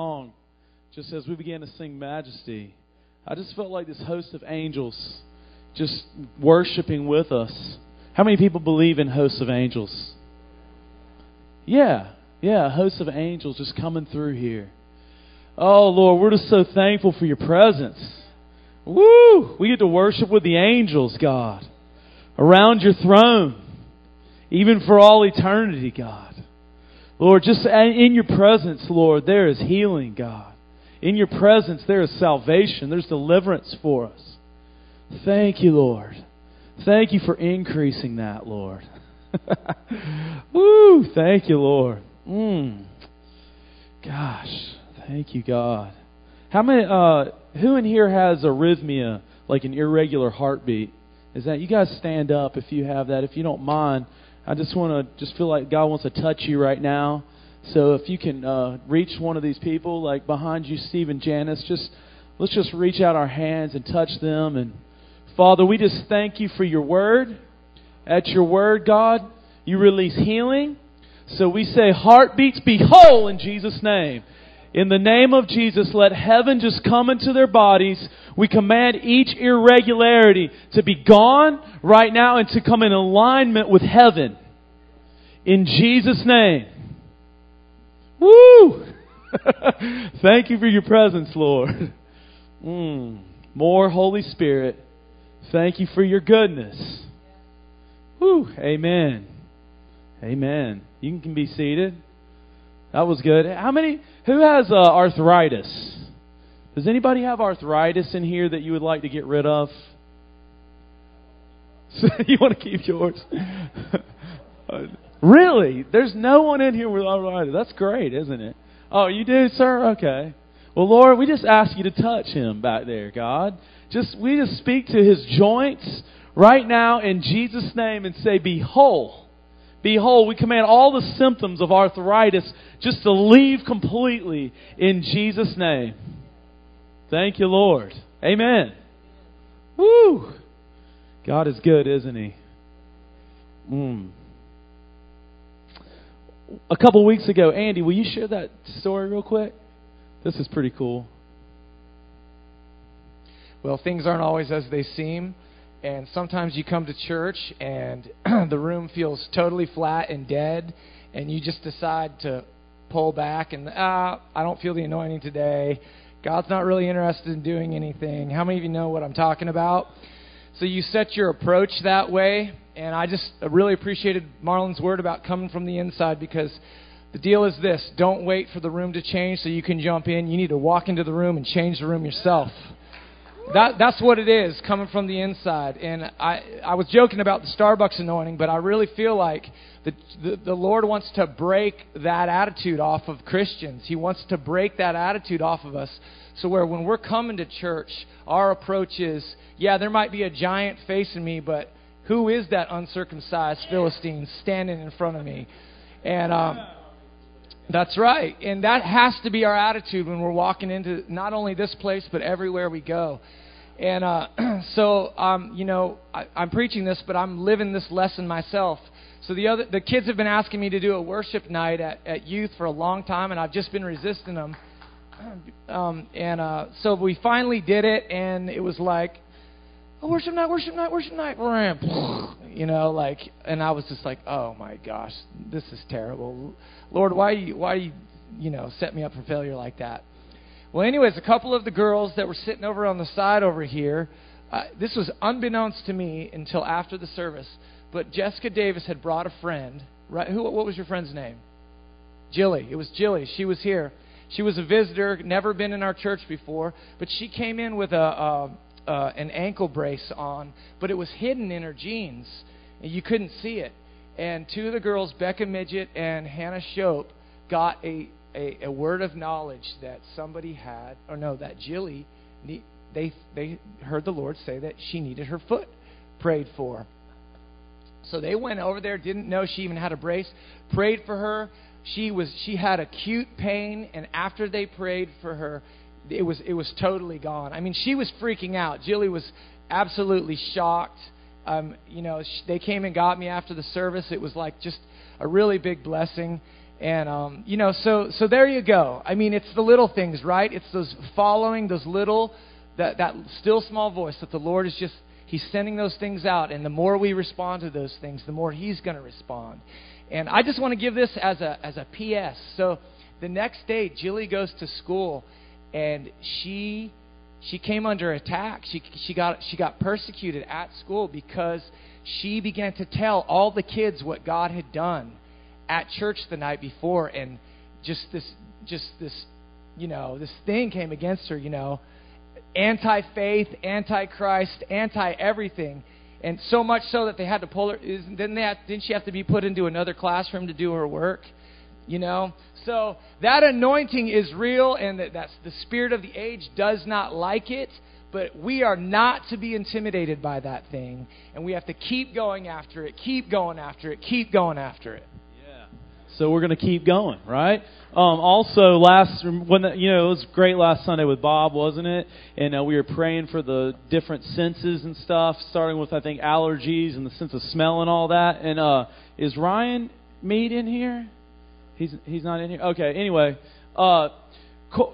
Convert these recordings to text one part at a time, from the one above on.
song, just as we began to sing Majesty, I just felt like this host of angels just worshiping with us. How many people believe in hosts of angels? Yeah, yeah, hosts of angels just coming through here. Oh, Lord, we're just so thankful for your presence. Woo! We get to worship with the angels, God, around your throne, even for all eternity, God. Lord, just in your presence, Lord, there is healing, God. In your presence, there is salvation. There's deliverance for us. Thank you, Lord. Thank you for increasing that, Lord. Woo! Thank you, Lord. Mm. Gosh, thank you, God. How many? Uh, who in here has arrhythmia, like an irregular heartbeat? Is that you guys stand up if you have that? If you don't mind, I just want to just feel like God wants to touch you right now. So if you can uh, reach one of these people, like behind you, Steve and Janice, just let's just reach out our hands and touch them. And Father, we just thank you for your word. At your word, God, you release healing. So we say, heartbeats be whole in Jesus' name. In the name of Jesus, let heaven just come into their bodies. We command each irregularity to be gone right now and to come in alignment with heaven. In Jesus' name. Woo! Thank you for your presence, Lord. Mm. More Holy Spirit. Thank you for your goodness. Woo! Amen. Amen. You can be seated. That was good. How many? Who has uh, arthritis? Does anybody have arthritis in here that you would like to get rid of? you want to keep yours? really? There's no one in here with arthritis. That's great, isn't it? Oh, you do, sir? Okay. Well, Lord, we just ask you to touch him back there, God. Just we just speak to his joints right now in Jesus' name and say, "Be whole." Behold, we command all the symptoms of arthritis just to leave completely in Jesus' name. Thank you, Lord. Amen. Woo! God is good, isn't He? Mm. A couple weeks ago, Andy, will you share that story real quick? This is pretty cool. Well, things aren't always as they seem. And sometimes you come to church and the room feels totally flat and dead, and you just decide to pull back and, ah, I don't feel the anointing today. God's not really interested in doing anything. How many of you know what I'm talking about? So you set your approach that way, and I just really appreciated Marlon's word about coming from the inside because the deal is this don't wait for the room to change so you can jump in. You need to walk into the room and change the room yourself. That, that's what it is coming from the inside. And I, I was joking about the Starbucks anointing, but I really feel like the, the, the Lord wants to break that attitude off of Christians. He wants to break that attitude off of us. So, where when we're coming to church, our approach is yeah, there might be a giant facing me, but who is that uncircumcised Philistine standing in front of me? And um, that's right. And that has to be our attitude when we're walking into not only this place, but everywhere we go. And uh, so, um, you know, I, I'm preaching this, but I'm living this lesson myself. So the other, the kids have been asking me to do a worship night at, at youth for a long time, and I've just been resisting them. Um, and uh, so we finally did it, and it was like, oh, worship night, worship night, worship night, you know, like, and I was just like, oh my gosh, this is terrible. Lord, why you, why you, you know, set me up for failure like that? Well, anyways, a couple of the girls that were sitting over on the side over here, uh, this was unbeknownst to me until after the service, but Jessica Davis had brought a friend. Right? Who? What was your friend's name? Jilly. It was Jilly. She was here. She was a visitor, never been in our church before, but she came in with a, a uh, an ankle brace on, but it was hidden in her jeans, and you couldn't see it. And two of the girls, Becca Midget and Hannah Shope, got a a, a word of knowledge that somebody had, or no, that Jilly, they, they heard the Lord say that she needed her foot prayed for. So they went over there, didn't know she even had a brace, prayed for her. She was she had acute pain, and after they prayed for her, it was it was totally gone. I mean, she was freaking out. Jilly was absolutely shocked. Um, you know, they came and got me after the service. It was like just a really big blessing. And um, you know, so so there you go. I mean, it's the little things, right? It's those following those little that that still small voice that the Lord is just He's sending those things out, and the more we respond to those things, the more He's going to respond. And I just want to give this as a as a PS. So the next day, Jilly goes to school, and she she came under attack. She she got she got persecuted at school because she began to tell all the kids what God had done at church the night before, and just this just this you know this thing came against her. You know, anti-faith, anti-Christ, anti-everything. And so much so that they had to pull her. They have, didn't she have to be put into another classroom to do her work? You know? So that anointing is real, and that, that's the spirit of the age does not like it. But we are not to be intimidated by that thing. And we have to keep going after it, keep going after it, keep going after it. Yeah. So we're going to keep going, right? Um, also, last when the, you know it was great last Sunday with Bob, wasn't it? And uh, we were praying for the different senses and stuff, starting with I think allergies and the sense of smell and all that. And uh, is Ryan Mead in here? He's he's not in here. Okay. Anyway, uh,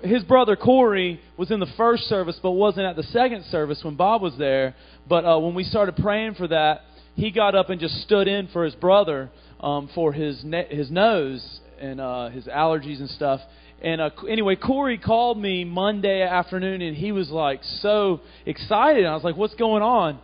his brother Corey was in the first service, but wasn't at the second service when Bob was there. But uh, when we started praying for that, he got up and just stood in for his brother um, for his ne- his nose and uh, his allergies and stuff. And uh, anyway, Corey called me Monday afternoon, and he was like so excited. I was like, "What's going on?"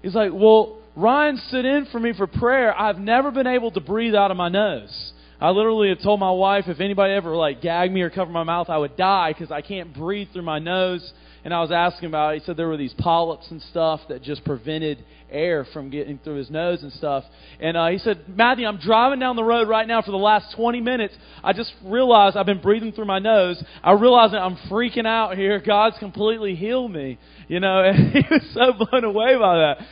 He's like, "Well, Ryan stood in for me for prayer. I've never been able to breathe out of my nose." I literally have told my wife if anybody ever like gag me or cover my mouth, I would die because I can't breathe through my nose. And I was asking about it. He said there were these polyps and stuff that just prevented air from getting through his nose and stuff. And uh, he said, Matthew, I'm driving down the road right now for the last 20 minutes. I just realized I've been breathing through my nose. I realize that I'm freaking out here. God's completely healed me. You know, and he was so blown away by that.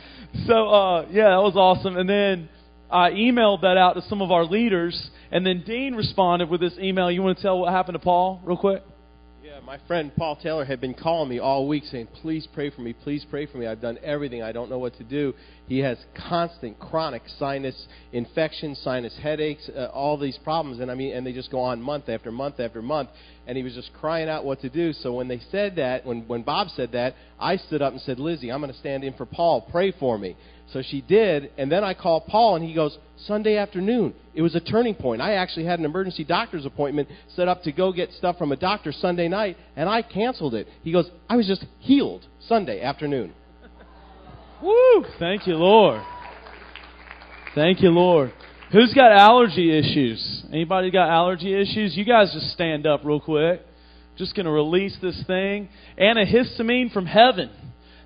So, uh, yeah, that was awesome. And then I emailed that out to some of our leaders. And then Dean responded with this email. You want to tell what happened to Paul, real quick? Yeah, my friend Paul Taylor had been calling me all week saying, Please pray for me, please pray for me. I've done everything. I don't know what to do. He has constant chronic sinus infections, sinus headaches, uh, all these problems. And I mean, and they just go on month after month after month. And he was just crying out what to do. So when they said that, when, when Bob said that, I stood up and said, Lizzie, I'm going to stand in for Paul. Pray for me. So she did, and then I called Paul, and he goes, Sunday afternoon. It was a turning point. I actually had an emergency doctor's appointment set up to go get stuff from a doctor Sunday night, and I canceled it. He goes, I was just healed Sunday afternoon. Woo! Thank you, Lord. Thank you, Lord. Who's got allergy issues? Anybody got allergy issues? You guys just stand up real quick. Just going to release this thing. Antihistamine from heaven.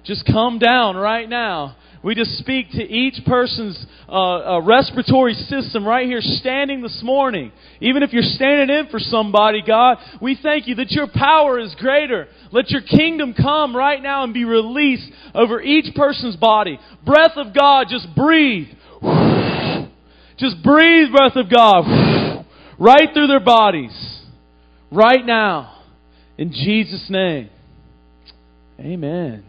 Just come down right now. We just speak to each person's uh, uh, respiratory system right here standing this morning. Even if you're standing in for somebody, God, we thank you that your power is greater. Let your kingdom come right now and be released over each person's body. Breath of God, just breathe. Just breathe, breath of God, right through their bodies. Right now. In Jesus' name. Amen.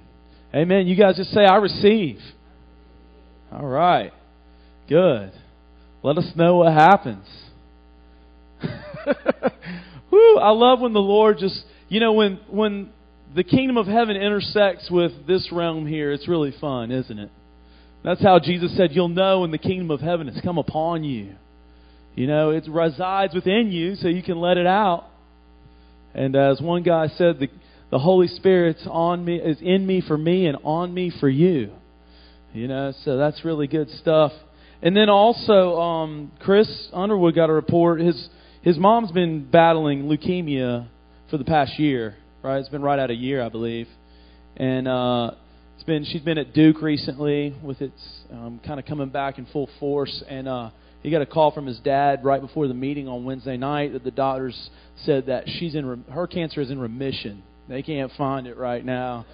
Amen. You guys just say, I receive. All right. Good. Let us know what happens. I love when the Lord just, you know, when when the kingdom of heaven intersects with this realm here, it's really fun, isn't it? That's how Jesus said, You'll know when the kingdom of heaven has come upon you. You know, it resides within you, so you can let it out. And as one guy said, the, the Holy Spirit's on me, is in me for me and on me for you. You know, so that's really good stuff. And then also, um, Chris Underwood got a report. His his mom's been battling leukemia for the past year. Right, it's been right out a year, I believe. And uh, it's been she's been at Duke recently with its um, kind of coming back in full force. And uh, he got a call from his dad right before the meeting on Wednesday night that the doctors said that she's in re- her cancer is in remission. They can't find it right now.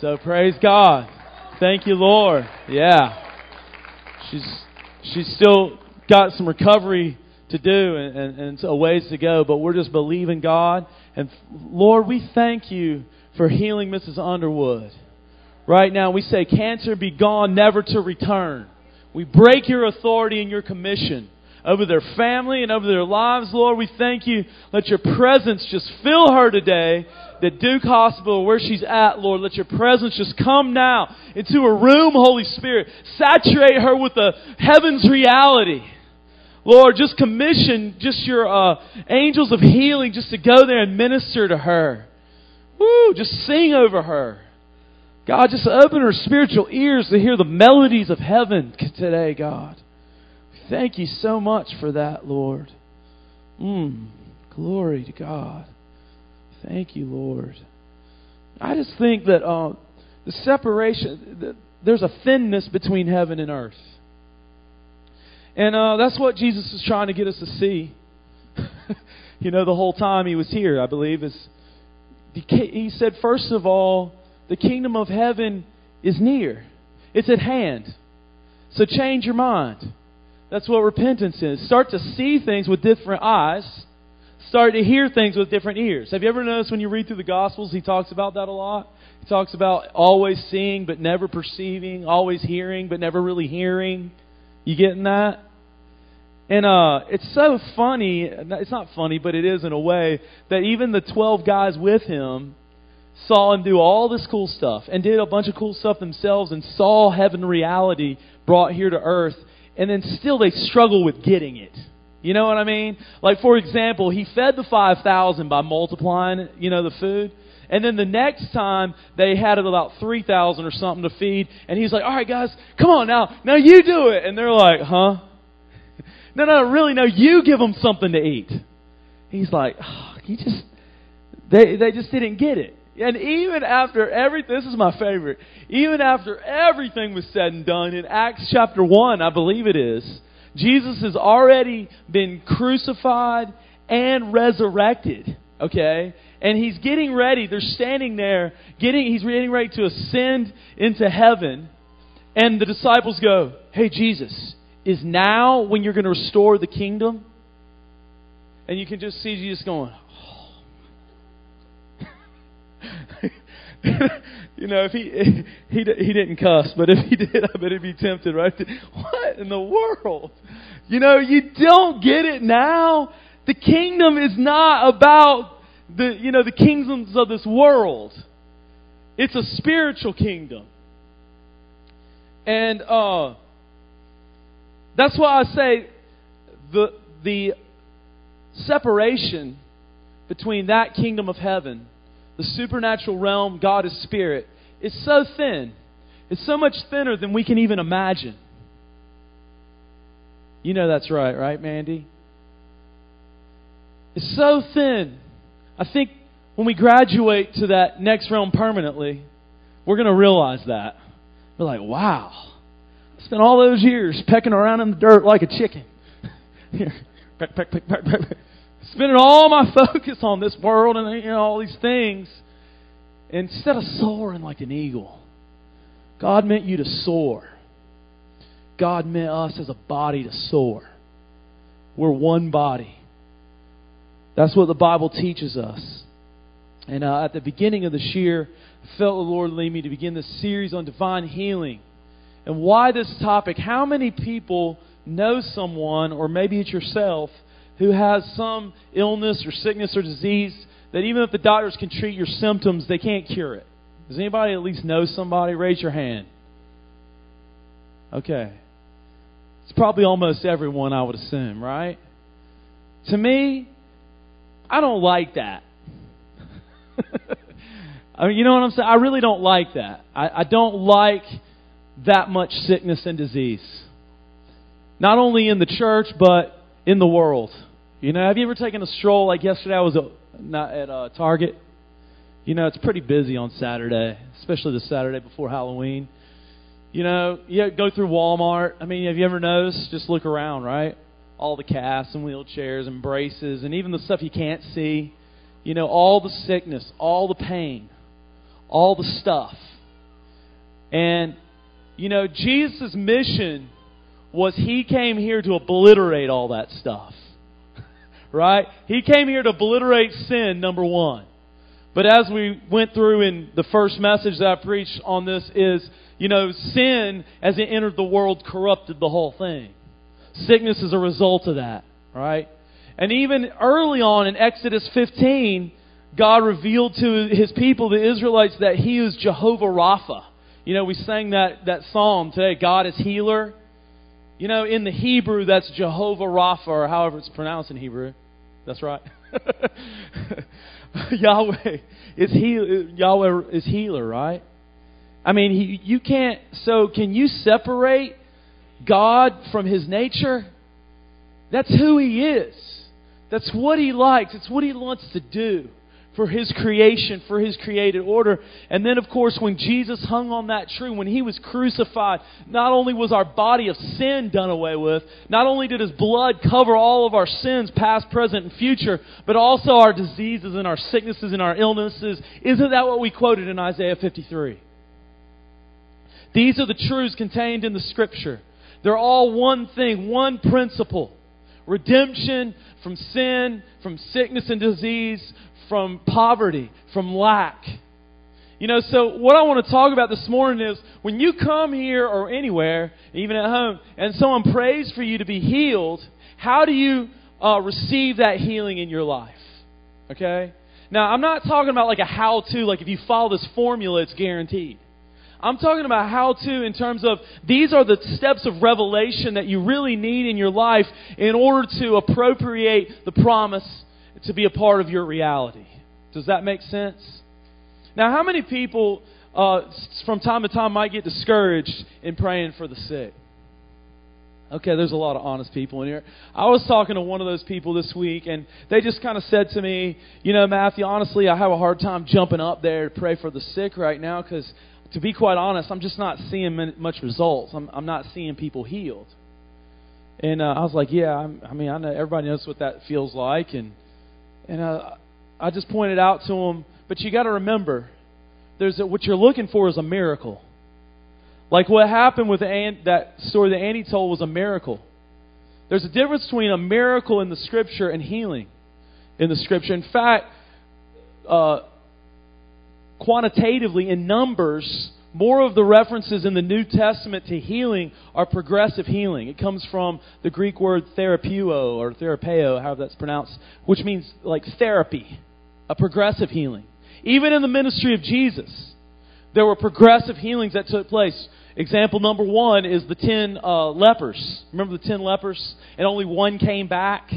So praise God. Thank you, Lord. Yeah. She's she's still got some recovery to do and, and, and a ways to go, but we're just believing God. And Lord, we thank you for healing Mrs. Underwood. Right now, we say, Cancer be gone, never to return. We break your authority and your commission over their family and over their lives, Lord. We thank you. Let your presence just fill her today. That Duke Hospital, where she's at, Lord, let your presence just come now into her room, Holy Spirit. Saturate her with the heaven's reality. Lord, just commission just your uh, angels of healing just to go there and minister to her. Woo, just sing over her. God, just open her spiritual ears to hear the melodies of heaven today, God. Thank you so much for that, Lord. Mm, glory to God. Thank you, Lord. I just think that uh, the separation, the, there's a thinness between heaven and earth. And uh, that's what Jesus is trying to get us to see. you know, the whole time he was here, I believe, is he said, first of all, the kingdom of heaven is near, it's at hand. So change your mind. That's what repentance is. Start to see things with different eyes. Start to hear things with different ears. Have you ever noticed when you read through the Gospels, he talks about that a lot? He talks about always seeing but never perceiving, always hearing but never really hearing. You getting that? And uh, it's so funny. It's not funny, but it is in a way that even the 12 guys with him saw him do all this cool stuff and did a bunch of cool stuff themselves and saw heaven reality brought here to earth. And then still they struggle with getting it. You know what I mean? Like, for example, he fed the 5,000 by multiplying, you know, the food. And then the next time they had about 3,000 or something to feed. And he's like, all right, guys, come on now. Now you do it. And they're like, huh? No, no, really, no, you give them something to eat. He's like, oh, you just, they, they just didn't get it. And even after every, this is my favorite, even after everything was said and done in Acts chapter 1, I believe it is, Jesus has already been crucified and resurrected. Okay? And he's getting ready. They're standing there, getting, he's getting ready to ascend into heaven. And the disciples go, Hey, Jesus, is now when you're going to restore the kingdom. And you can just see Jesus going, oh. you know, if he he he didn't cuss, but if he did, I bet he'd be tempted, right? What in the world? You know, you don't get it now. The kingdom is not about the you know the kingdoms of this world. It's a spiritual kingdom, and uh, that's why I say the, the separation between that kingdom of heaven, the supernatural realm, God is spirit, is so thin. It's so much thinner than we can even imagine. You know that's right, right, Mandy? It's so thin. I think when we graduate to that next realm permanently, we're going to realize that. We're like, wow I Spent all those years pecking around in the dirt like a chicken. peck, peck, peck, peck, peck. Spending all my focus on this world and you know, all these things. Instead of soaring like an eagle, God meant you to soar. God meant us as a body to soar. We're one body. That's what the Bible teaches us. And uh, at the beginning of this year, I felt the Lord lead me to begin this series on divine healing. And why this topic? How many people know someone, or maybe it's yourself, who has some illness or sickness or disease that even if the doctors can treat your symptoms, they can't cure it? Does anybody at least know somebody? Raise your hand. Okay. It's probably almost everyone, I would assume, right? To me, I don't like that. I mean, you know what I'm saying? I really don't like that. I, I don't like that much sickness and disease. Not only in the church, but in the world. You know, have you ever taken a stroll like yesterday? I was not at uh, Target. You know, it's pretty busy on Saturday, especially the Saturday before Halloween. You know, you go through Walmart. I mean, have you ever noticed? Just look around, right? All the casts and wheelchairs and braces and even the stuff you can't see. You know, all the sickness, all the pain, all the stuff. And you know, Jesus' mission was he came here to obliterate all that stuff. right? He came here to obliterate sin, number one. But as we went through in the first message that I preached on this is, you know, sin as it entered the world corrupted the whole thing. Sickness is a result of that, right? And even early on in Exodus 15, God revealed to his people, the Israelites, that he is Jehovah Rapha. You know, we sang that, that psalm today, God is healer. You know, in the Hebrew, that's Jehovah Rapha, or however it's pronounced in Hebrew. That's right. Yahweh is heal, Yahweh is healer, right? I mean, he, you can't. So, can you separate God from His nature? That's who He is. That's what He likes. It's what He wants to do for His creation, for His created order. And then, of course, when Jesus hung on that tree, when He was crucified, not only was our body of sin done away with, not only did His blood cover all of our sins, past, present, and future, but also our diseases and our sicknesses and our illnesses. Isn't that what we quoted in Isaiah 53? These are the truths contained in the Scripture. They're all one thing, one principle redemption from sin, from sickness and disease, from poverty, from lack. You know, so what I want to talk about this morning is when you come here or anywhere, even at home, and someone prays for you to be healed, how do you uh, receive that healing in your life? Okay? Now, I'm not talking about like a how to, like if you follow this formula, it's guaranteed. I'm talking about how to in terms of these are the steps of revelation that you really need in your life in order to appropriate the promise to be a part of your reality. Does that make sense? Now, how many people uh, from time to time might get discouraged in praying for the sick? Okay, there's a lot of honest people in here. I was talking to one of those people this week, and they just kind of said to me, You know, Matthew, honestly, I have a hard time jumping up there to pray for the sick right now because, to be quite honest, I'm just not seeing much results. I'm, I'm not seeing people healed. And uh, I was like, Yeah, I'm, I mean, I know everybody knows what that feels like, and and uh, I just pointed out to him, but you got to remember, there's a, what you're looking for is a miracle. Like what happened with Ann, that story that Annie told was a miracle. There's a difference between a miracle in the Scripture and healing in the Scripture. In fact, uh, quantitatively in numbers, more of the references in the New Testament to healing are progressive healing. It comes from the Greek word therapeuo or therapeo, however that's pronounced, which means like therapy, a progressive healing. Even in the ministry of Jesus, there were progressive healings that took place. Example number one is the ten uh, lepers. Remember the ten lepers? And only one came back?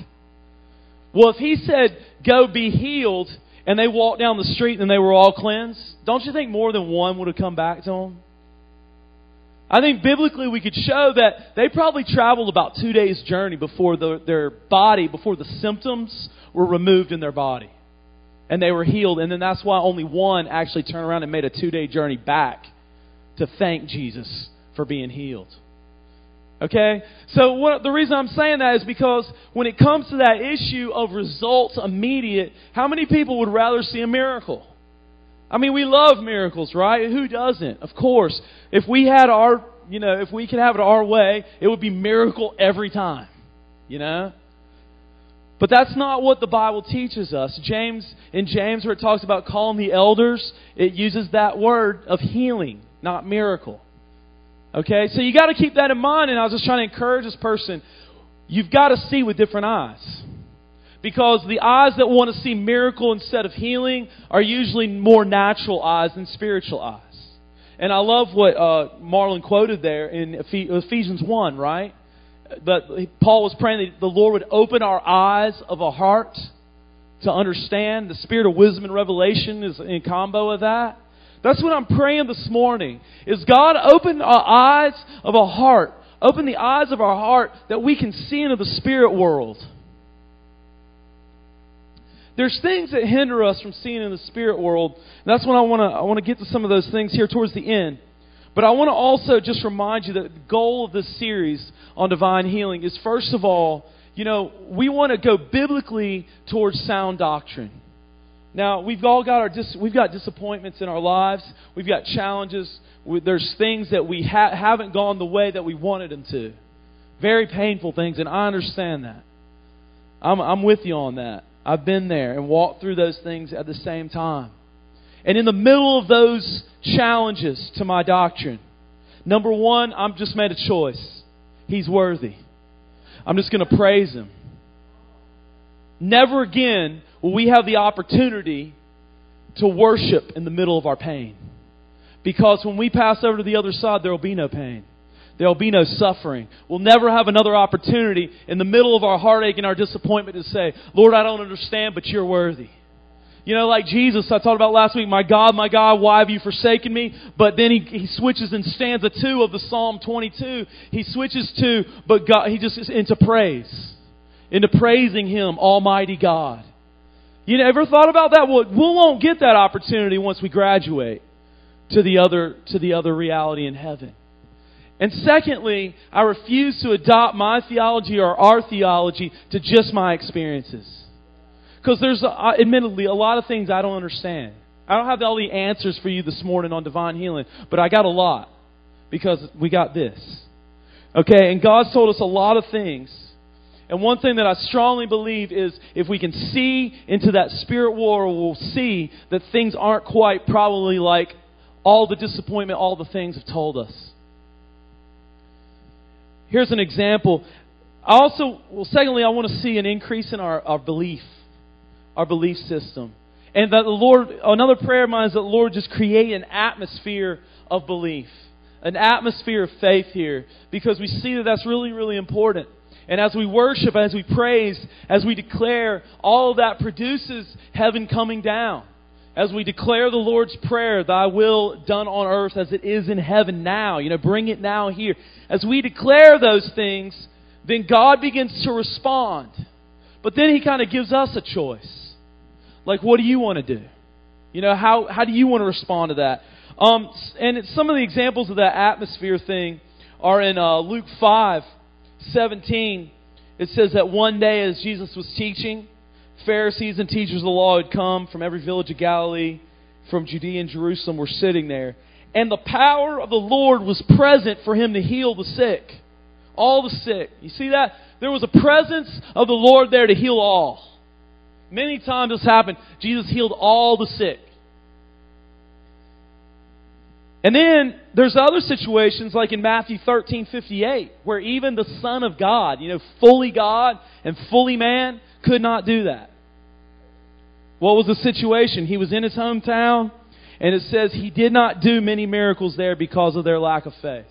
Well, if he said, go be healed, and they walked down the street and they were all cleansed, don't you think more than one would have come back to them? I think biblically we could show that they probably traveled about two days' journey before the, their body, before the symptoms were removed in their body. And they were healed. And then that's why only one actually turned around and made a two day journey back to thank Jesus for being healed. Okay? So what, the reason I'm saying that is because when it comes to that issue of results immediate, how many people would rather see a miracle? I mean, we love miracles, right? Who doesn't? Of course. If we had our, you know, if we could have it our way, it would be miracle every time. You know? But that's not what the Bible teaches us. James, in James, where it talks about calling the elders, it uses that word of healing, not miracle. Okay, so you got to keep that in mind. And I was just trying to encourage this person. You've got to see with different eyes. Because the eyes that want to see miracle instead of healing are usually more natural eyes than spiritual eyes. And I love what uh, Marlon quoted there in Ephesians 1, right? But Paul was praying that the Lord would open our eyes of our heart to understand. The spirit of wisdom and revelation is in combo with that. That's what I'm praying this morning. Is God open our eyes of our heart, open the eyes of our heart that we can see into the spirit world. There's things that hinder us from seeing in the spirit world. That's when I want to I want to get to some of those things here towards the end. But I want to also just remind you that the goal of this series on divine healing is first of all, you know, we want to go biblically towards sound doctrine. Now we've all got our dis- we've got disappointments in our lives. We've got challenges. There's things that we ha- haven't gone the way that we wanted them to. Very painful things, and I understand that. I'm, I'm with you on that. I've been there and walked through those things at the same time. And in the middle of those challenges to my doctrine, number one, I've just made a choice. He's worthy. I'm just going to praise Him. Never again we have the opportunity to worship in the middle of our pain. Because when we pass over to the other side, there will be no pain. There will be no suffering. We'll never have another opportunity in the middle of our heartache and our disappointment to say, Lord, I don't understand, but you're worthy. You know, like Jesus, I talked about last week, my God, my God, why have you forsaken me? But then he, he switches in stanza 2 of the Psalm 22. He switches to, but God, he just is into praise, into praising Him, Almighty God. You ever thought about that? Well, we won't get that opportunity once we graduate to the other, to the other reality in heaven. And secondly, I refuse to adopt my theology or our theology to just my experiences. Because there's, uh, admittedly, a lot of things I don't understand. I don't have all the answers for you this morning on divine healing, but I got a lot because we got this. Okay, and God's told us a lot of things. And one thing that I strongly believe is if we can see into that spirit war, we'll see that things aren't quite probably like all the disappointment, all the things have told us. Here's an example. I also, well, secondly, I want to see an increase in our, our belief, our belief system. And that the Lord, another prayer of mine is that the Lord just create an atmosphere of belief, an atmosphere of faith here, because we see that that's really, really important. And as we worship, as we praise, as we declare, all that produces heaven coming down. As we declare the Lord's Prayer, Thy will done on earth as it is in heaven now, you know, bring it now here. As we declare those things, then God begins to respond. But then He kind of gives us a choice. Like, what do you want to do? You know, how, how do you want to respond to that? Um, and some of the examples of that atmosphere thing are in uh, Luke 5 17. It says that one day as Jesus was teaching, Pharisees and teachers of the law had come from every village of Galilee, from Judea and Jerusalem, were sitting there. And the power of the Lord was present for him to heal the sick. All the sick. You see that? There was a presence of the Lord there to heal all. Many times this happened. Jesus healed all the sick. And then there's other situations like in Matthew 13, 58, where even the Son of God, you know, fully God and fully man, could not do that. What was the situation? He was in his hometown, and it says he did not do many miracles there because of their lack of faith.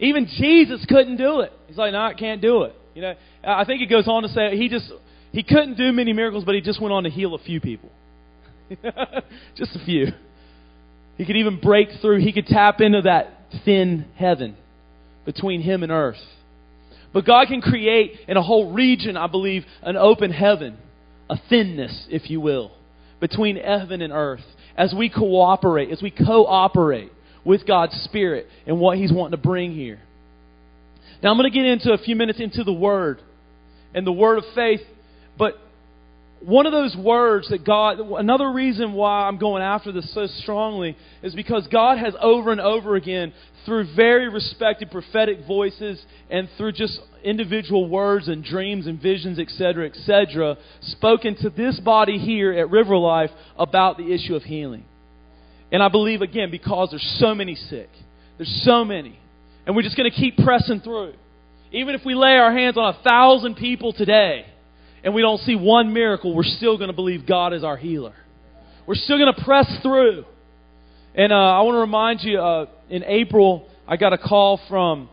Even Jesus couldn't do it. He's like, no, I can't do it. You know, I think it goes on to say he just he couldn't do many miracles, but he just went on to heal a few people. just a few. He could even break through, he could tap into that thin heaven between him and earth. But God can create in a whole region, I believe, an open heaven, a thinness, if you will, between heaven and earth as we cooperate, as we cooperate with God's Spirit and what He's wanting to bring here. Now, I'm going to get into a few minutes into the Word and the Word of faith, but one of those words that God, another reason why I'm going after this so strongly is because God has over and over again, through very respected prophetic voices and through just individual words and dreams and visions, etc., etc., spoken to this body here at River Life about the issue of healing. And I believe, again, because there's so many sick, there's so many, and we're just going to keep pressing through. Even if we lay our hands on a thousand people today, and we don't see one miracle, we're still going to believe God is our healer. We're still going to press through. And uh, I want to remind you uh, in April, I got a call from,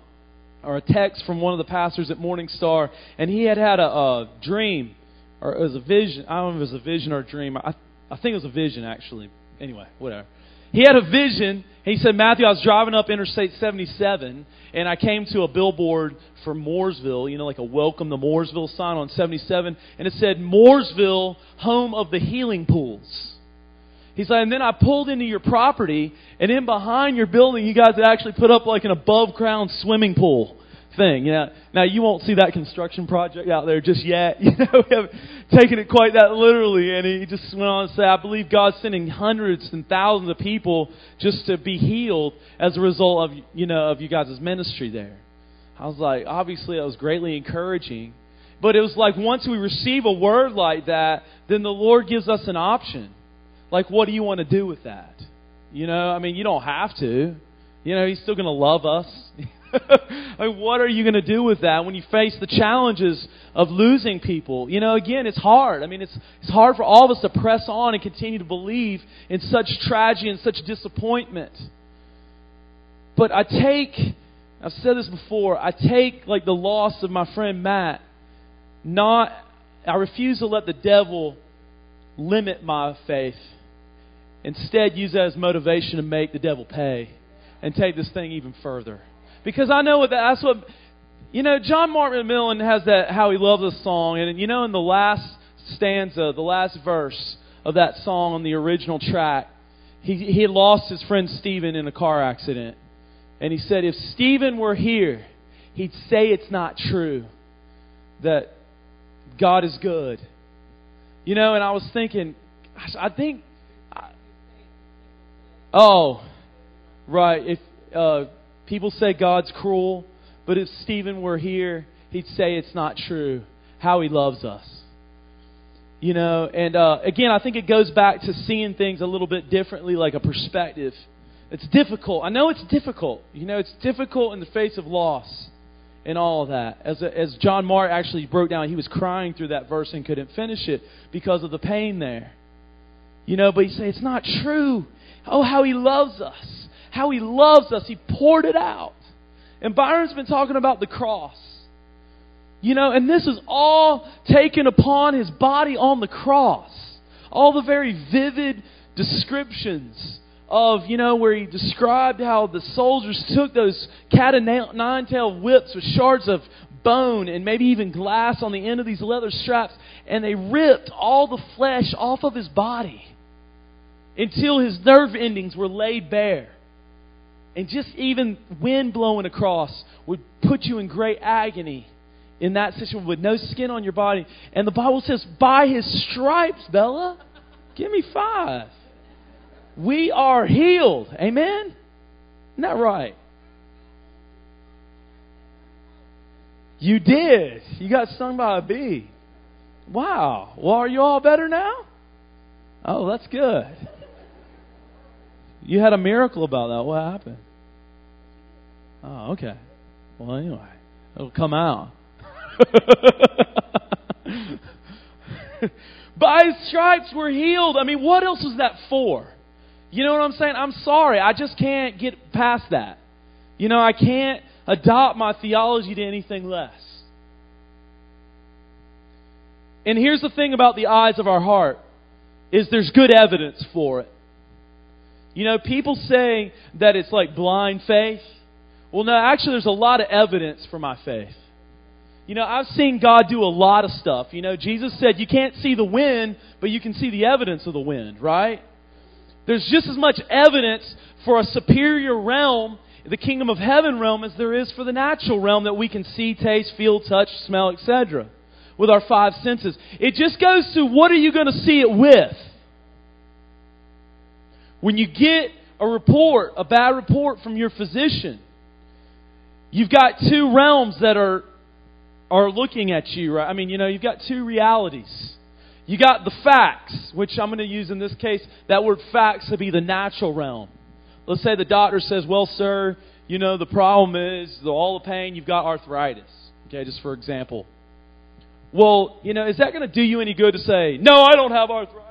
or a text from one of the pastors at Morning Star, and he had had a, a dream, or it was a vision. I don't know if it was a vision or a dream. I, I think it was a vision, actually. Anyway, whatever. He had a vision. He said, Matthew, I was driving up Interstate 77, and I came to a billboard for Mooresville, you know, like a welcome to Mooresville sign on 77, and it said, Mooresville, home of the healing pools. He's like, and then I pulled into your property, and in behind your building, you guys had actually put up like an above ground swimming pool thing. You know, now you won't see that construction project out there just yet. You know, taken it quite that literally. And he just went on to say, I believe God's sending hundreds and thousands of people just to be healed as a result of you know of you guys' ministry there. I was like, obviously that was greatly encouraging. But it was like once we receive a word like that, then the Lord gives us an option. Like, what do you want to do with that? You know, I mean, you don't have to. You know, He's still going to love us. what are you going to do with that when you face the challenges of losing people? You know, again, it's hard. I mean, it's, it's hard for all of us to press on and continue to believe in such tragedy and such disappointment. But I take, I've said this before, I take like the loss of my friend Matt, not, I refuse to let the devil limit my faith. Instead, use that as motivation to make the devil pay and take this thing even further. Because I know what that, that's what, you know, John Mark McMillan has that How He Loves Us song, and you know, in the last stanza, the last verse of that song on the original track, he, he lost his friend Stephen in a car accident. And he said, if Stephen were here, he'd say it's not true that God is good. You know, and I was thinking, gosh, I think, oh, right. If uh, people say God's cruel, but if Stephen were here, he'd say it's not true. How he loves us. You know, and uh, again, I think it goes back to seeing things a little bit differently, like a perspective. It's difficult. I know it's difficult. You know, it's difficult in the face of loss and all of that. As, as John Mark actually broke down, he was crying through that verse and couldn't finish it because of the pain there. You know, but he said, it's not true. Oh, how he loves us. How he loves us. He poured it out. And Byron's been talking about the cross. You know, and this is all taken upon his body on the cross. All the very vivid descriptions of, you know, where he described how the soldiers took those cat and nine tailed whips with shards of bone and maybe even glass on the end of these leather straps, and they ripped all the flesh off of his body until his nerve endings were laid bare. And just even wind blowing across would put you in great agony in that situation with no skin on your body. And the Bible says, by his stripes, Bella, give me five. We are healed. Amen? Isn't that right? You did. You got stung by a bee. Wow. Well, are you all better now? Oh, that's good. You had a miracle about that. What happened? Oh, okay. Well, anyway, it'll come out. By his stripes we're healed. I mean, what else is that for? You know what I'm saying? I'm sorry. I just can't get past that. You know, I can't adopt my theology to anything less. And here's the thing about the eyes of our heart is there's good evidence for it. You know, people say that it's like blind faith. Well, no, actually there's a lot of evidence for my faith. You know, I've seen God do a lot of stuff. You know, Jesus said you can't see the wind, but you can see the evidence of the wind, right? There's just as much evidence for a superior realm, the kingdom of heaven realm, as there is for the natural realm that we can see, taste, feel, touch, smell, etc. with our five senses. It just goes to what are you going to see it with? When you get a report, a bad report from your physician, you've got two realms that are are looking at you, right? I mean, you know, you've got two realities. You got the facts, which I'm going to use in this case, that word facts to be the natural realm. Let's say the doctor says, Well, sir, you know, the problem is all the pain, you've got arthritis. Okay, just for example. Well, you know, is that going to do you any good to say, No, I don't have arthritis?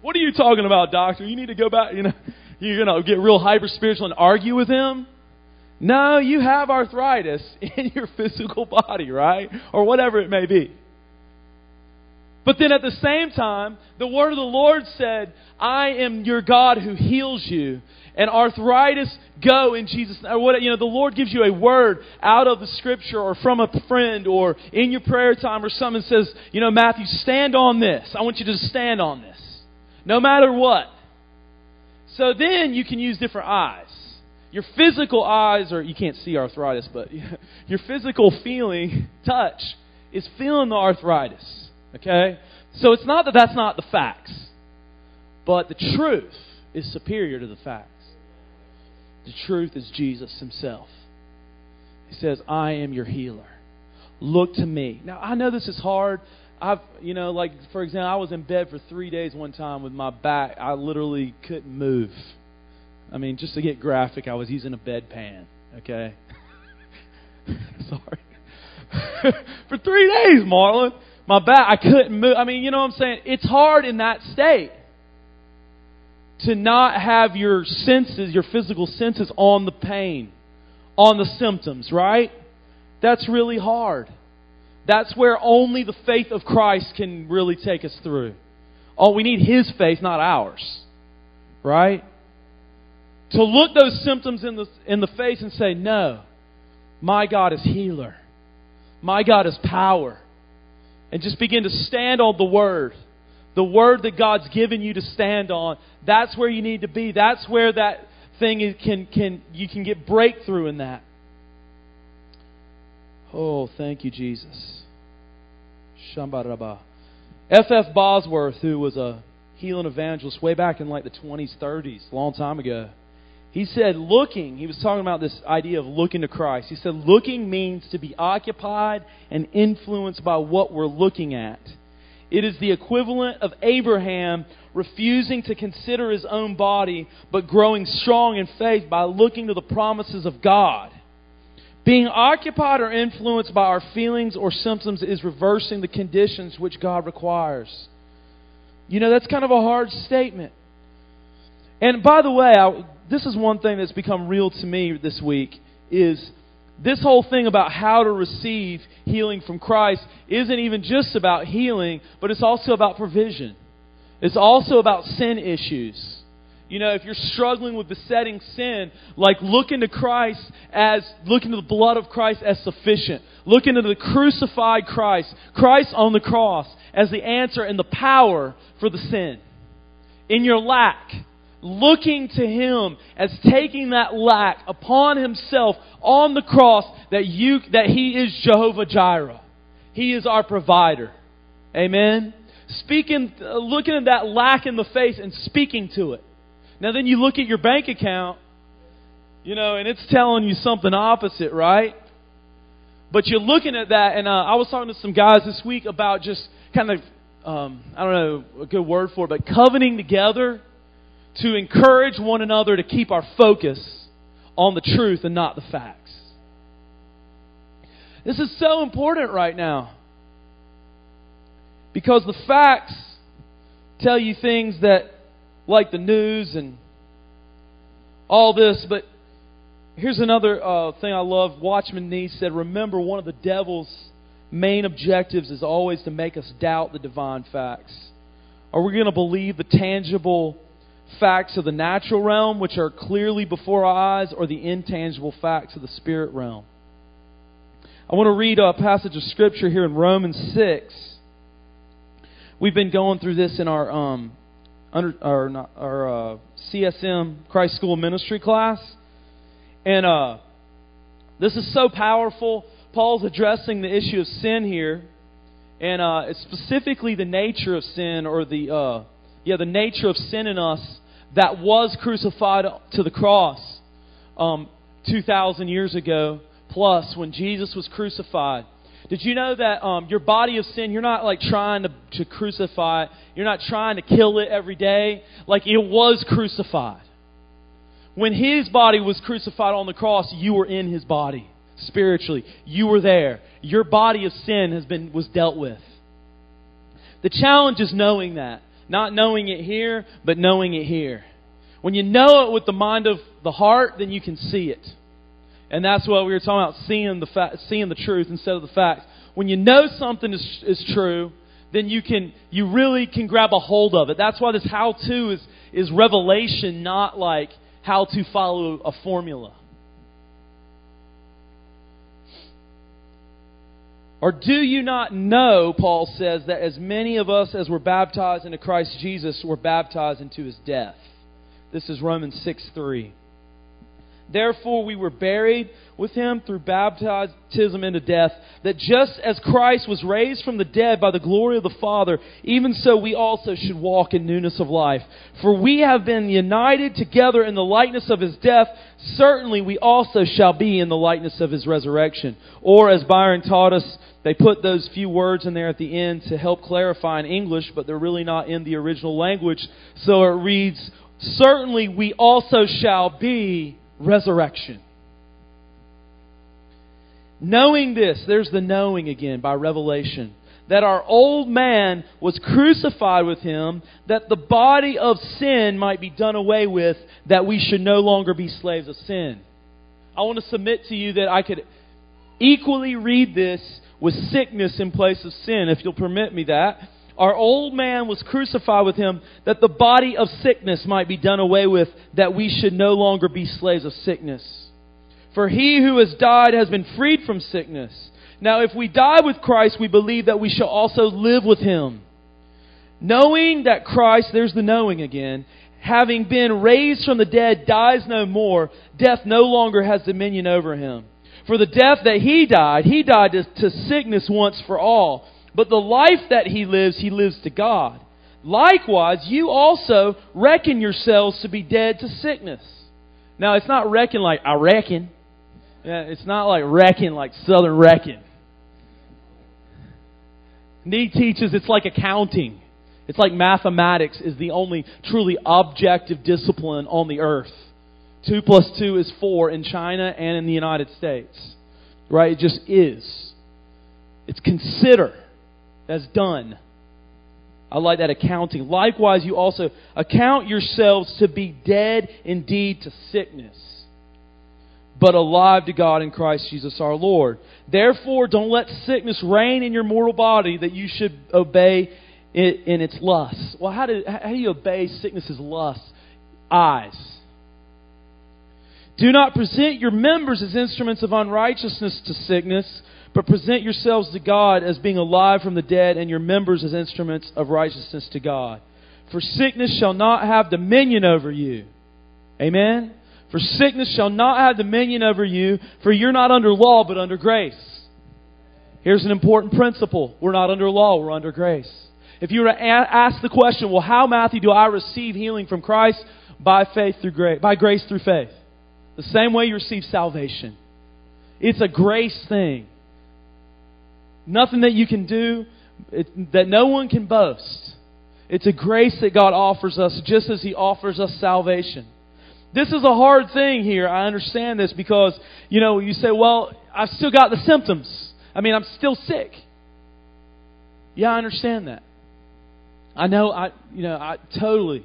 What are you talking about, doctor? You need to go back, you know, you're going to get real hyper spiritual and argue with him? No, you have arthritis in your physical body, right? Or whatever it may be. But then at the same time, the word of the Lord said, I am your God who heals you. And arthritis, go in Jesus' or what you know, the Lord gives you a word out of the scripture or from a friend or in your prayer time or someone says, you know, Matthew, stand on this. I want you to stand on this. No matter what. So then you can use different eyes. Your physical eyes, or you can't see arthritis, but your physical feeling, touch, is feeling the arthritis. Okay? So it's not that that's not the facts, but the truth is superior to the facts. The truth is Jesus himself. He says, I am your healer. Look to me. Now, I know this is hard. I've, you know, like, for example, I was in bed for three days one time with my back. I literally couldn't move. I mean, just to get graphic, I was using a bedpan, okay? Sorry. For three days, Marlon. My back, I couldn't move. I mean, you know what I'm saying? It's hard in that state to not have your senses, your physical senses on the pain, on the symptoms, right? That's really hard. That's where only the faith of Christ can really take us through. Oh, we need His faith, not ours. Right? To look those symptoms in the, in the face and say, No, my God is healer. My God is power. And just begin to stand on the Word. The Word that God's given you to stand on. That's where you need to be. That's where that thing can, can, you can get breakthrough in that. Oh, thank you, Jesus. Shambaraba. F.F. Bosworth, who was a healing evangelist way back in like the 20s, 30s, a long time ago, he said, looking, he was talking about this idea of looking to Christ. He said, looking means to be occupied and influenced by what we're looking at. It is the equivalent of Abraham refusing to consider his own body, but growing strong in faith by looking to the promises of God. Being occupied or influenced by our feelings or symptoms is reversing the conditions which God requires. You know, that's kind of a hard statement. And by the way, I, this is one thing that's become real to me this week is this whole thing about how to receive healing from Christ isn't even just about healing, but it's also about provision. It's also about sin issues. You know, if you're struggling with besetting sin, like look into Christ as, look into the blood of Christ as sufficient. Look into the crucified Christ, Christ on the cross, as the answer and the power for the sin. In your lack, looking to Him as taking that lack upon Himself on the cross that you, that He is Jehovah Jireh. He is our provider. Amen? Speaking, looking at that lack in the face and speaking to it. Now, then you look at your bank account, you know, and it's telling you something opposite, right? But you're looking at that, and uh, I was talking to some guys this week about just kind of, um, I don't know a good word for it, but covenanting together to encourage one another to keep our focus on the truth and not the facts. This is so important right now because the facts tell you things that like the news and all this. But here's another uh, thing I love. Watchman Nee said, Remember, one of the devil's main objectives is always to make us doubt the divine facts. Are we going to believe the tangible facts of the natural realm, which are clearly before our eyes, or the intangible facts of the spirit realm? I want to read a passage of scripture here in Romans 6. We've been going through this in our um, under our, our uh, CSM Christ School Ministry class, and uh, this is so powerful. Paul's addressing the issue of sin here, and uh, specifically the nature of sin, or the uh, yeah, the nature of sin in us that was crucified to the cross um, two thousand years ago, plus when Jesus was crucified. Did you know that um, your body of sin, you're not like trying to, to crucify it. You're not trying to kill it every day. Like it was crucified. When his body was crucified on the cross, you were in his body spiritually. You were there. Your body of sin has been was dealt with. The challenge is knowing that. Not knowing it here, but knowing it here. When you know it with the mind of the heart, then you can see it. And that's what we were talking about, seeing the, seeing the truth instead of the facts. When you know something is, is true, then you can you really can grab a hold of it. That's why this how to is is revelation, not like how to follow a formula. Or do you not know, Paul says, that as many of us as were baptized into Christ Jesus were baptized into his death? This is Romans 6 3. Therefore, we were buried with him through baptism into death, that just as Christ was raised from the dead by the glory of the Father, even so we also should walk in newness of life. For we have been united together in the likeness of his death, certainly we also shall be in the likeness of his resurrection. Or, as Byron taught us, they put those few words in there at the end to help clarify in English, but they're really not in the original language. So it reads, Certainly we also shall be resurrection. Knowing this, there's the knowing again by revelation, that our old man was crucified with him, that the body of sin might be done away with, that we should no longer be slaves of sin. I want to submit to you that I could equally read this with sickness in place of sin, if you'll permit me that. Our old man was crucified with him that the body of sickness might be done away with, that we should no longer be slaves of sickness. For he who has died has been freed from sickness. Now, if we die with Christ, we believe that we shall also live with him. Knowing that Christ, there's the knowing again, having been raised from the dead, dies no more, death no longer has dominion over him. For the death that he died, he died to, to sickness once for all. But the life that he lives, he lives to God. Likewise, you also reckon yourselves to be dead to sickness. Now, it's not reckon like I reckon. It's not like reckon like Southern reckon. Nee teaches it's like accounting. It's like mathematics is the only truly objective discipline on the earth. Two plus two is four in China and in the United States. Right? It just is. It's consider. That's done. I like that accounting. Likewise, you also account yourselves to be dead indeed to sickness, but alive to God in Christ Jesus our Lord. Therefore, don't let sickness reign in your mortal body that you should obey it in its lusts. Well, how do, how do you obey sickness's lusts? Eyes. Do not present your members as instruments of unrighteousness to sickness but present yourselves to God as being alive from the dead, and your members as instruments of righteousness to God. For sickness shall not have dominion over you. Amen? For sickness shall not have dominion over you, for you're not under law, but under grace. Here's an important principle we're not under law, we're under grace. If you were to ask the question, well, how, Matthew, do I receive healing from Christ? By faith through grace, by grace through faith. The same way you receive salvation. It's a grace thing. Nothing that you can do, it, that no one can boast. It's a grace that God offers us just as He offers us salvation. This is a hard thing here. I understand this because, you know, you say, well, I've still got the symptoms. I mean, I'm still sick. Yeah, I understand that. I know, I, you know, I totally.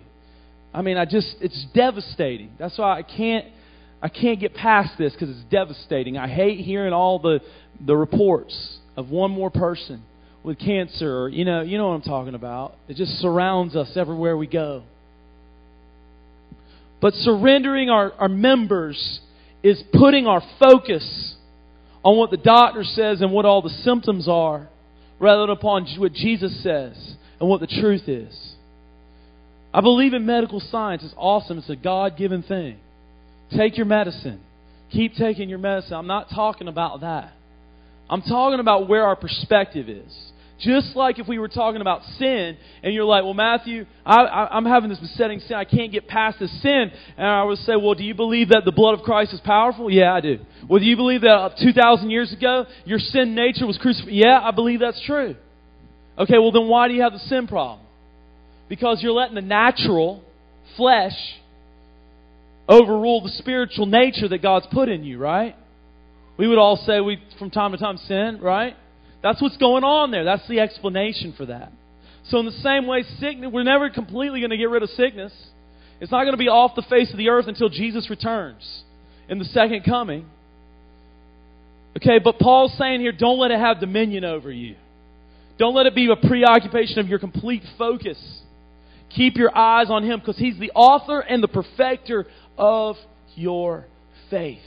I mean, I just, it's devastating. That's why I can't, I can't get past this because it's devastating. I hate hearing all the, the reports of one more person with cancer, or, you know, you know what I'm talking about. It just surrounds us everywhere we go. But surrendering our, our members is putting our focus on what the doctor says and what all the symptoms are, rather than upon what Jesus says and what the truth is. I believe in medical science. It's awesome. It's a God given thing. Take your medicine. Keep taking your medicine. I'm not talking about that. I'm talking about where our perspective is. Just like if we were talking about sin, and you're like, well, Matthew, I, am having this besetting sin. I can't get past this sin. And I would say, well, do you believe that the blood of Christ is powerful? Yeah, I do. Well, do you believe that 2,000 years ago your sin nature was crucified? Yeah, I believe that's true. Okay, well, then why do you have the sin problem? Because you're letting the natural flesh overrule the spiritual nature that God's put in you, right? We would all say we, from time to time, sin, right? That's what's going on there. That's the explanation for that. So, in the same way, sickness, we're never completely going to get rid of sickness. It's not going to be off the face of the earth until Jesus returns in the second coming. Okay, but Paul's saying here don't let it have dominion over you. Don't let it be a preoccupation of your complete focus. Keep your eyes on Him because He's the author and the perfecter of your faith.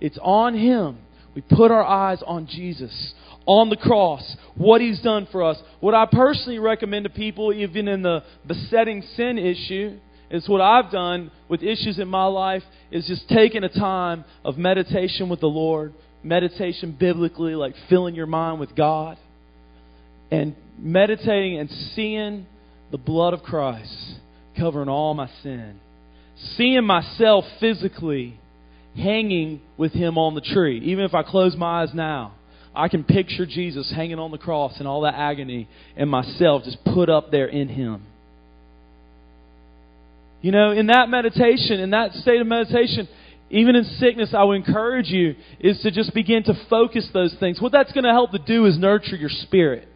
It's on Him. We put our eyes on Jesus, on the cross, what He's done for us. What I personally recommend to people, even in the besetting sin issue, is what I've done with issues in my life, is just taking a time of meditation with the Lord, meditation biblically, like filling your mind with God, and meditating and seeing the blood of Christ covering all my sin. Seeing myself physically hanging with him on the tree. Even if I close my eyes now, I can picture Jesus hanging on the cross and all that agony and myself just put up there in him. You know, in that meditation, in that state of meditation, even in sickness, I would encourage you is to just begin to focus those things. What that's going to help to do is nurture your spirit.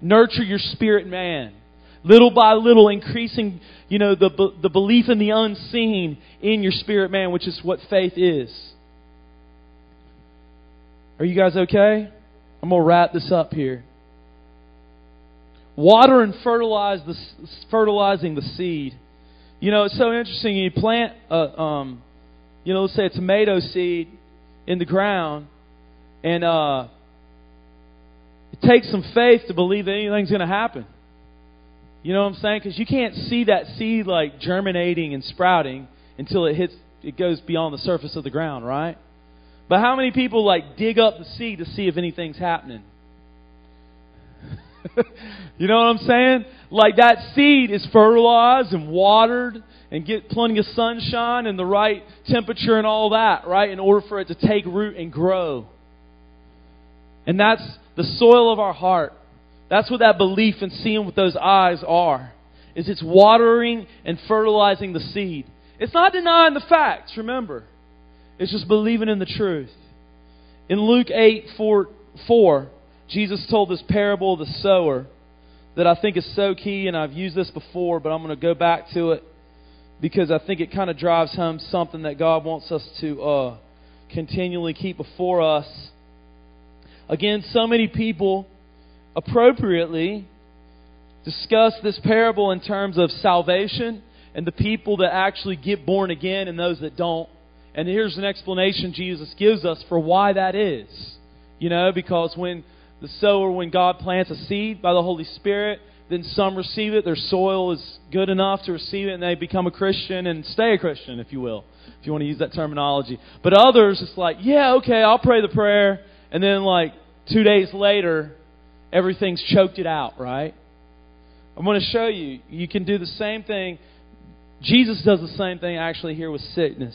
Nurture your spirit man. Little by little, increasing, you know, the, the belief in the unseen in your spirit man, which is what faith is. Are you guys okay? I'm going to wrap this up here. Water and fertilize the, fertilizing the seed. You know, it's so interesting. You plant a, um, you know, let's say a tomato seed in the ground, and uh, it takes some faith to believe that anything's going to happen. You know what I'm saying? Because you can't see that seed like germinating and sprouting until it hits, it goes beyond the surface of the ground, right? But how many people like dig up the seed to see if anything's happening? you know what I'm saying? Like that seed is fertilized and watered and get plenty of sunshine and the right temperature and all that, right? In order for it to take root and grow. And that's the soil of our heart. That's what that belief and seeing with those eyes are. Is it's watering and fertilizing the seed. It's not denying the facts, remember. It's just believing in the truth. In Luke 8 4, 4 Jesus told this parable of the sower that I think is so key, and I've used this before, but I'm going to go back to it because I think it kind of drives home something that God wants us to uh, continually keep before us. Again, so many people appropriately discuss this parable in terms of salvation and the people that actually get born again and those that don't. And here's an explanation Jesus gives us for why that is. You know, because when the sower, when God plants a seed by the Holy Spirit, then some receive it. Their soil is good enough to receive it, and they become a Christian and stay a Christian, if you will, if you want to use that terminology. But others, it's like, yeah, okay, I'll pray the prayer, and then like two days later, everything's choked it out, right? I'm going to show you. You can do the same thing. Jesus does the same thing actually here with sickness.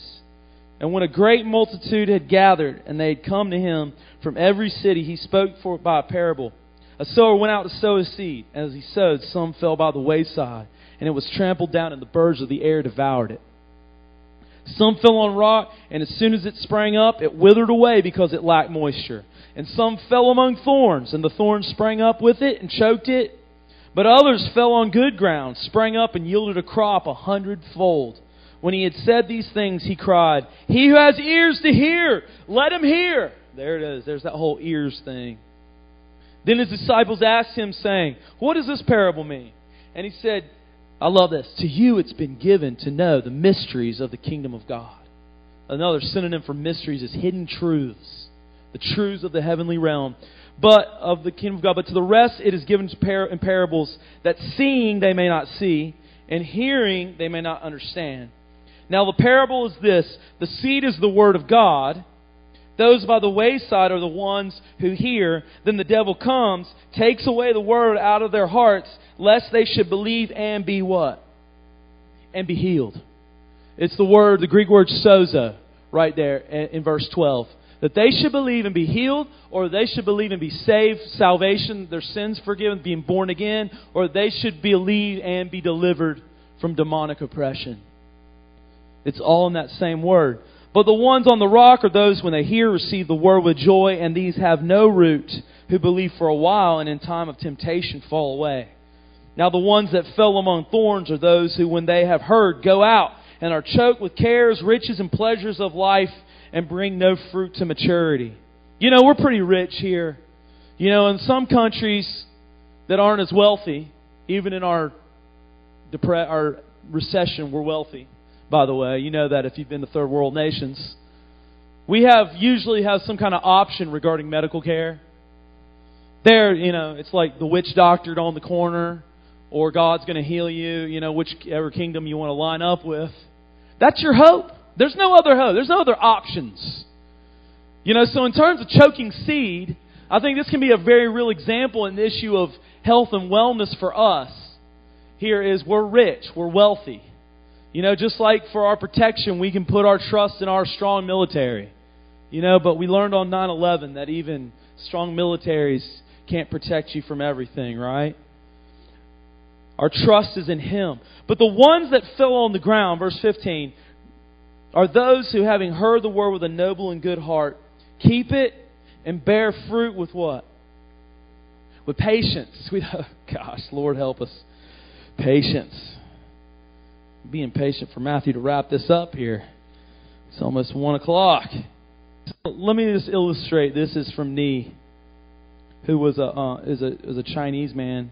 And when a great multitude had gathered, and they had come to him from every city, he spoke for by a parable. A sower went out to sow his seed. As he sowed, some fell by the wayside, and it was trampled down, and the birds of the air devoured it. Some fell on rock, and as soon as it sprang up, it withered away because it lacked moisture. And some fell among thorns, and the thorns sprang up with it and choked it. But others fell on good ground, sprang up, and yielded a crop a hundredfold. When he had said these things, he cried, He who has ears to hear, let him hear. There it is. There's that whole ears thing. Then his disciples asked him, saying, What does this parable mean? And he said, I love this. To you it's been given to know the mysteries of the kingdom of God. Another synonym for mysteries is hidden truths, the truths of the heavenly realm, but of the kingdom of God. But to the rest it is given in parables that seeing they may not see, and hearing they may not understand. Now, the parable is this the seed is the word of God. Those by the wayside are the ones who hear. Then the devil comes, takes away the word out of their hearts, lest they should believe and be what? And be healed. It's the word, the Greek word sozo, right there in verse 12. That they should believe and be healed, or they should believe and be saved, salvation, their sins forgiven, being born again, or they should believe and be delivered from demonic oppression. It's all in that same word. But the ones on the rock are those when they hear receive the word with joy, and these have no root, who believe for a while and in time of temptation fall away. Now the ones that fell among thorns are those who, when they have heard, go out and are choked with cares, riches, and pleasures of life, and bring no fruit to maturity. You know, we're pretty rich here. You know, in some countries that aren't as wealthy, even in our, depre- our recession, we're wealthy by the way. You know that if you've been to third world nations. We have usually have some kind of option regarding medical care. There, you know, it's like the witch doctor on the corner, or God's going to heal you, you know, whichever kingdom you want to line up with. That's your hope. There's no other hope. There's no other options. You know, so in terms of choking seed, I think this can be a very real example in the issue of health and wellness for us. Here is we're rich, we're wealthy. You know, just like for our protection, we can put our trust in our strong military. You know, but we learned on 9 11 that even strong militaries can't protect you from everything, right? Our trust is in Him. But the ones that fell on the ground, verse 15, are those who, having heard the word with a noble and good heart, keep it and bear fruit with what? With patience. We, oh, gosh, Lord help us. Patience. Being patient for Matthew to wrap this up here. It's almost one o'clock. So let me just illustrate. This is from Nee, who was a uh, is a is a Chinese man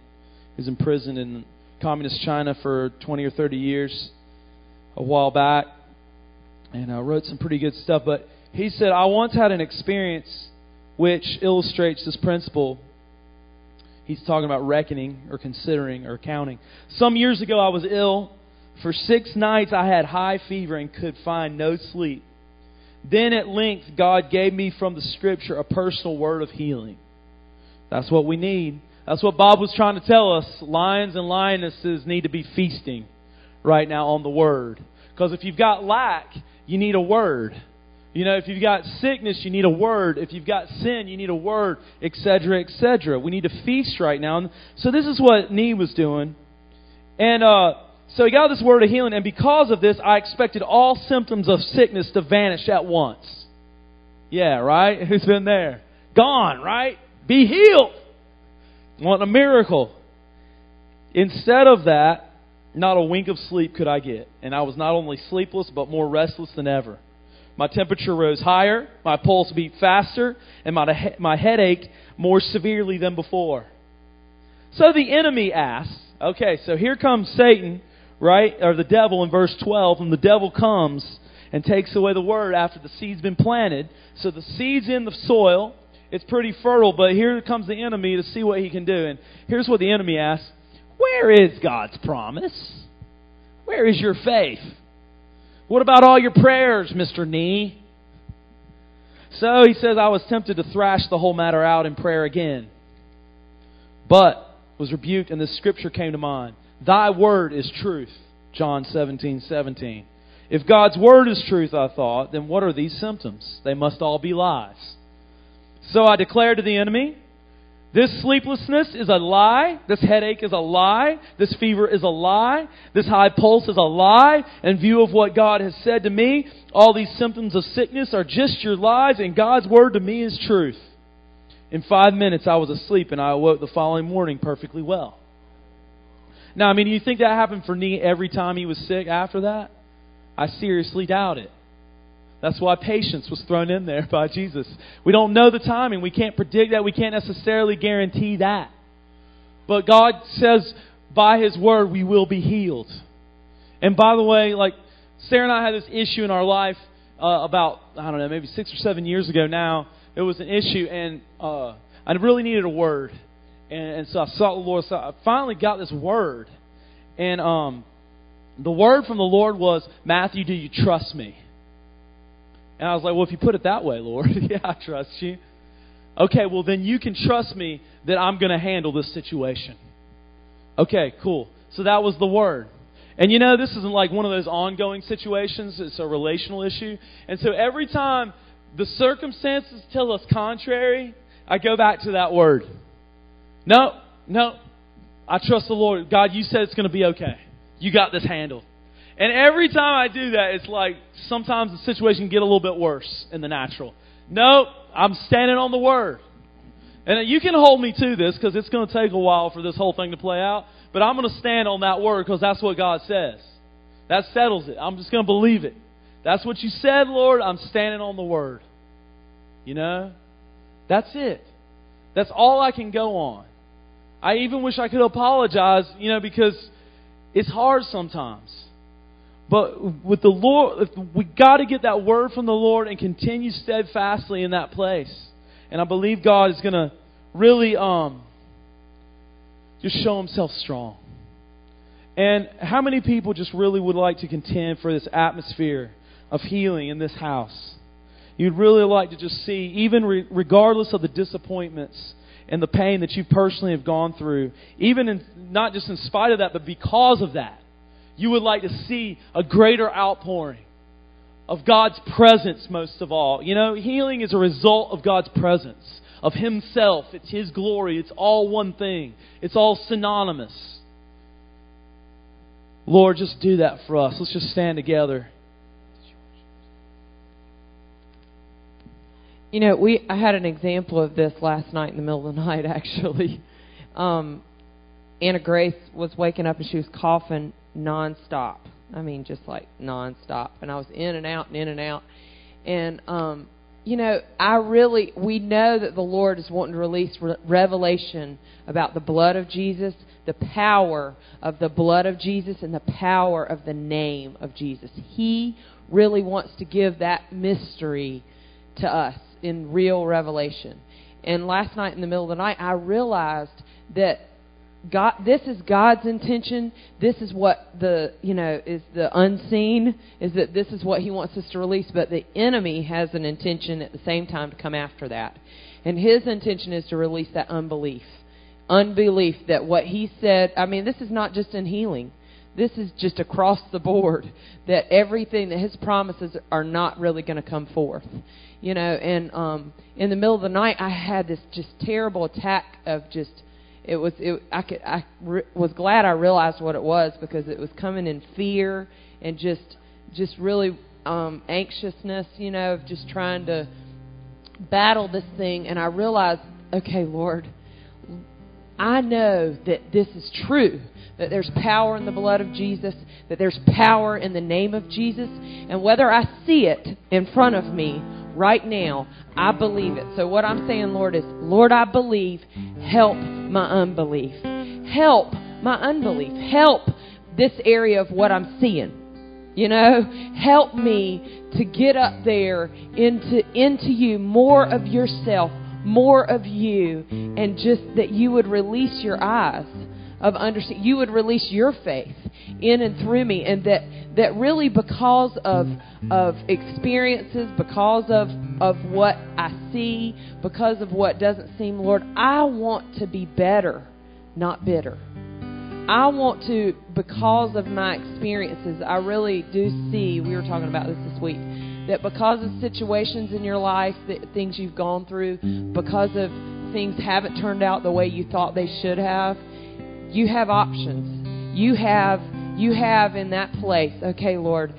who's imprisoned in communist China for 20 or 30 years a while back, and uh, wrote some pretty good stuff. But he said, I once had an experience which illustrates this principle. He's talking about reckoning or considering or counting. Some years ago, I was ill. For six nights, I had high fever and could find no sleep. Then at length, God gave me from the Scripture a personal word of healing. That's what we need. That's what Bob was trying to tell us. Lions and lionesses need to be feasting right now on the Word. Because if you've got lack, you need a Word. You know, if you've got sickness, you need a word. If you've got sin, you need a word, etc., etc. We need to feast right now. And so this is what Nee was doing. And uh, so he got this word of healing, and because of this, I expected all symptoms of sickness to vanish at once. Yeah, right? Who's been there? Gone, right? Be healed. Want a miracle. Instead of that, not a wink of sleep could I get. And I was not only sleepless, but more restless than ever. My temperature rose higher, my pulse beat faster, and my, my headache more severely than before. So the enemy asks, okay, so here comes Satan, right? Or the devil in verse 12, and the devil comes and takes away the word after the seed's been planted. So the seed's in the soil, it's pretty fertile, but here comes the enemy to see what he can do. And here's what the enemy asks Where is God's promise? Where is your faith? What about all your prayers, Mr. Nee? So he says, I was tempted to thrash the whole matter out in prayer again, but was rebuked, and this scripture came to mind. Thy word is truth. John 17, 17. If God's word is truth, I thought, then what are these symptoms? They must all be lies. So I declared to the enemy, this sleeplessness is a lie. This headache is a lie. This fever is a lie. This high pulse is a lie. In view of what God has said to me, all these symptoms of sickness are just your lies, and God's word to me is truth. In five minutes, I was asleep, and I awoke the following morning perfectly well. Now, I mean, you think that happened for Nee every time he was sick after that? I seriously doubt it. That's why patience was thrown in there by Jesus. We don't know the timing. We can't predict that. We can't necessarily guarantee that. But God says by His word we will be healed. And by the way, like Sarah and I had this issue in our life uh, about I don't know maybe six or seven years ago now. It was an issue, and uh, I really needed a word, and, and so I sought the Lord. So I finally got this word, and um, the word from the Lord was, "Matthew, do you trust me?" And I was like, well, if you put it that way, Lord, yeah, I trust you. Okay, well, then you can trust me that I'm going to handle this situation. Okay, cool. So that was the word. And you know, this isn't like one of those ongoing situations, it's a relational issue. And so every time the circumstances tell us contrary, I go back to that word. No, no, I trust the Lord. God, you said it's going to be okay. You got this handled. And every time I do that, it's like sometimes the situation can get a little bit worse in the natural. No, I'm standing on the word. And you can hold me to this because it's going to take a while for this whole thing to play out. But I'm going to stand on that word because that's what God says. That settles it. I'm just going to believe it. That's what you said, Lord. I'm standing on the word. You know? That's it. That's all I can go on. I even wish I could apologize, you know, because it's hard sometimes. But with the Lord, we got to get that word from the Lord and continue steadfastly in that place. And I believe God is going to really um, just show Himself strong. And how many people just really would like to contend for this atmosphere of healing in this house? You'd really like to just see, even re- regardless of the disappointments and the pain that you personally have gone through, even in, not just in spite of that, but because of that you would like to see a greater outpouring of God's presence, most of all. You know, healing is a result of God's presence, of Himself. It's His glory. It's all one thing, it's all synonymous. Lord, just do that for us. Let's just stand together. You know, we I had an example of this last night in the middle of the night actually. Um Anna Grace was waking up and she was coughing nonstop. I mean just like nonstop. And I was in and out and in and out. And um you know, I really we know that the Lord is wanting to release re- revelation about the blood of Jesus, the power of the blood of Jesus and the power of the name of Jesus. He really wants to give that mystery to us in real revelation. And last night in the middle of the night, I realized that God, this is God's intention. This is what the, you know, is the unseen, is that this is what He wants us to release. But the enemy has an intention at the same time to come after that. And his intention is to release that unbelief. Unbelief that what He said, I mean, this is not just in healing. This is just across the board that everything that His promises are not really going to come forth. You know, and um, in the middle of the night, I had this just terrible attack of just it was it I could I re- was glad I realized what it was because it was coming in fear and just just really um anxiousness, you know, of just trying to battle this thing and I realized, okay, Lord, I know that this is true, that there's power in the blood of Jesus, that there's power in the name of Jesus, and whether I see it in front of me right now, I believe it. So what I'm saying, Lord, is, Lord, I believe, help my unbelief. Help my unbelief. Help this area of what I'm seeing. You know, help me to get up there into into you more of yourself, more of you, and just that you would release your eyes of understanding. You would release your faith in and through me, and that that really because of of experiences, because of of what I see, because of what doesn't seem, Lord, I want to be better, not bitter. I want to, because of my experiences, I really do see, we were talking about this this week, that because of situations in your life, that things you've gone through, because of things haven't turned out the way you thought they should have, you have options. You have you have in that place, okay, Lord,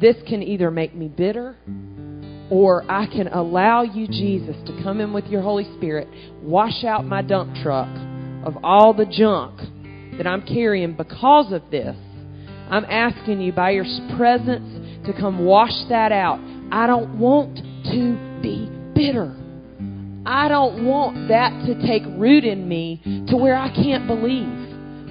this can either make me bitter or I can allow you, Jesus, to come in with your Holy Spirit, wash out my dump truck of all the junk that I'm carrying because of this. I'm asking you by your presence to come wash that out. I don't want to be bitter. I don't want that to take root in me to where I can't believe.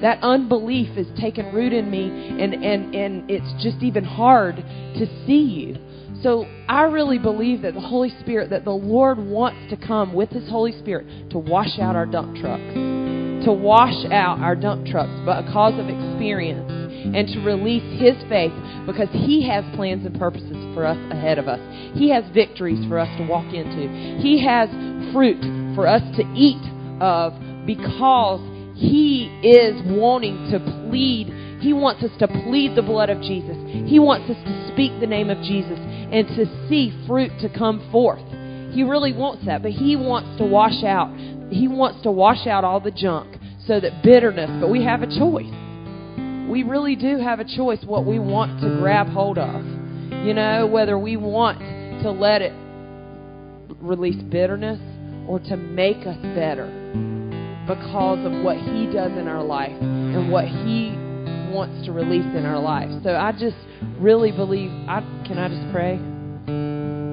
That unbelief is taking root in me and, and, and it's just even hard to see you. So I really believe that the Holy Spirit, that the Lord wants to come with His Holy Spirit to wash out our dump trucks, to wash out our dump trucks but a because of experience, and to release His faith because He has plans and purposes for us ahead of us. He has victories for us to walk into. He has fruit for us to eat of because He is wanting to plead. He wants us to plead the blood of Jesus. He wants us to speak the name of Jesus and to see fruit to come forth. He really wants that, but he wants to wash out. He wants to wash out all the junk so that bitterness, but we have a choice. We really do have a choice what we want to grab hold of. You know, whether we want to let it release bitterness or to make us better because of what he does in our life and what he wants to release in our life. So I just really believe. I can I just pray.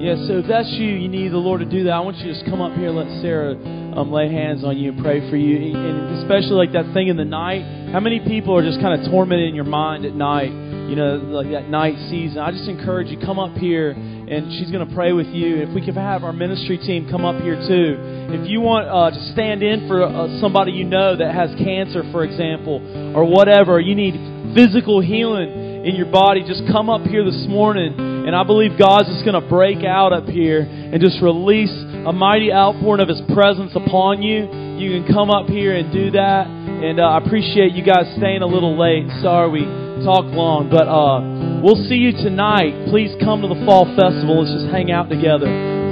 Yeah, so if that's you, you need the Lord to do that. I want you to just come up here let Sarah um, lay hands on you and pray for you. And especially like that thing in the night. How many people are just kind of tormented in your mind at night? You know, like that night season. I just encourage you, come up here and she's going to pray with you. If we could have our ministry team come up here too. If you want uh, to stand in for uh, somebody you know that has cancer, for example, or whatever, you need physical healing in your body, just come up here this morning. And I believe God's just going to break out up here and just release a mighty outpouring of His presence upon you. You can come up here and do that. And uh, I appreciate you guys staying a little late. Sorry we talked long, but uh, we'll see you tonight. Please come to the Fall Festival. Let's just hang out together.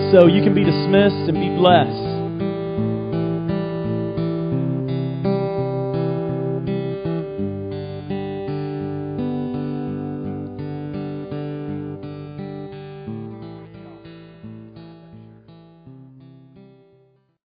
So you can be dismissed and be blessed.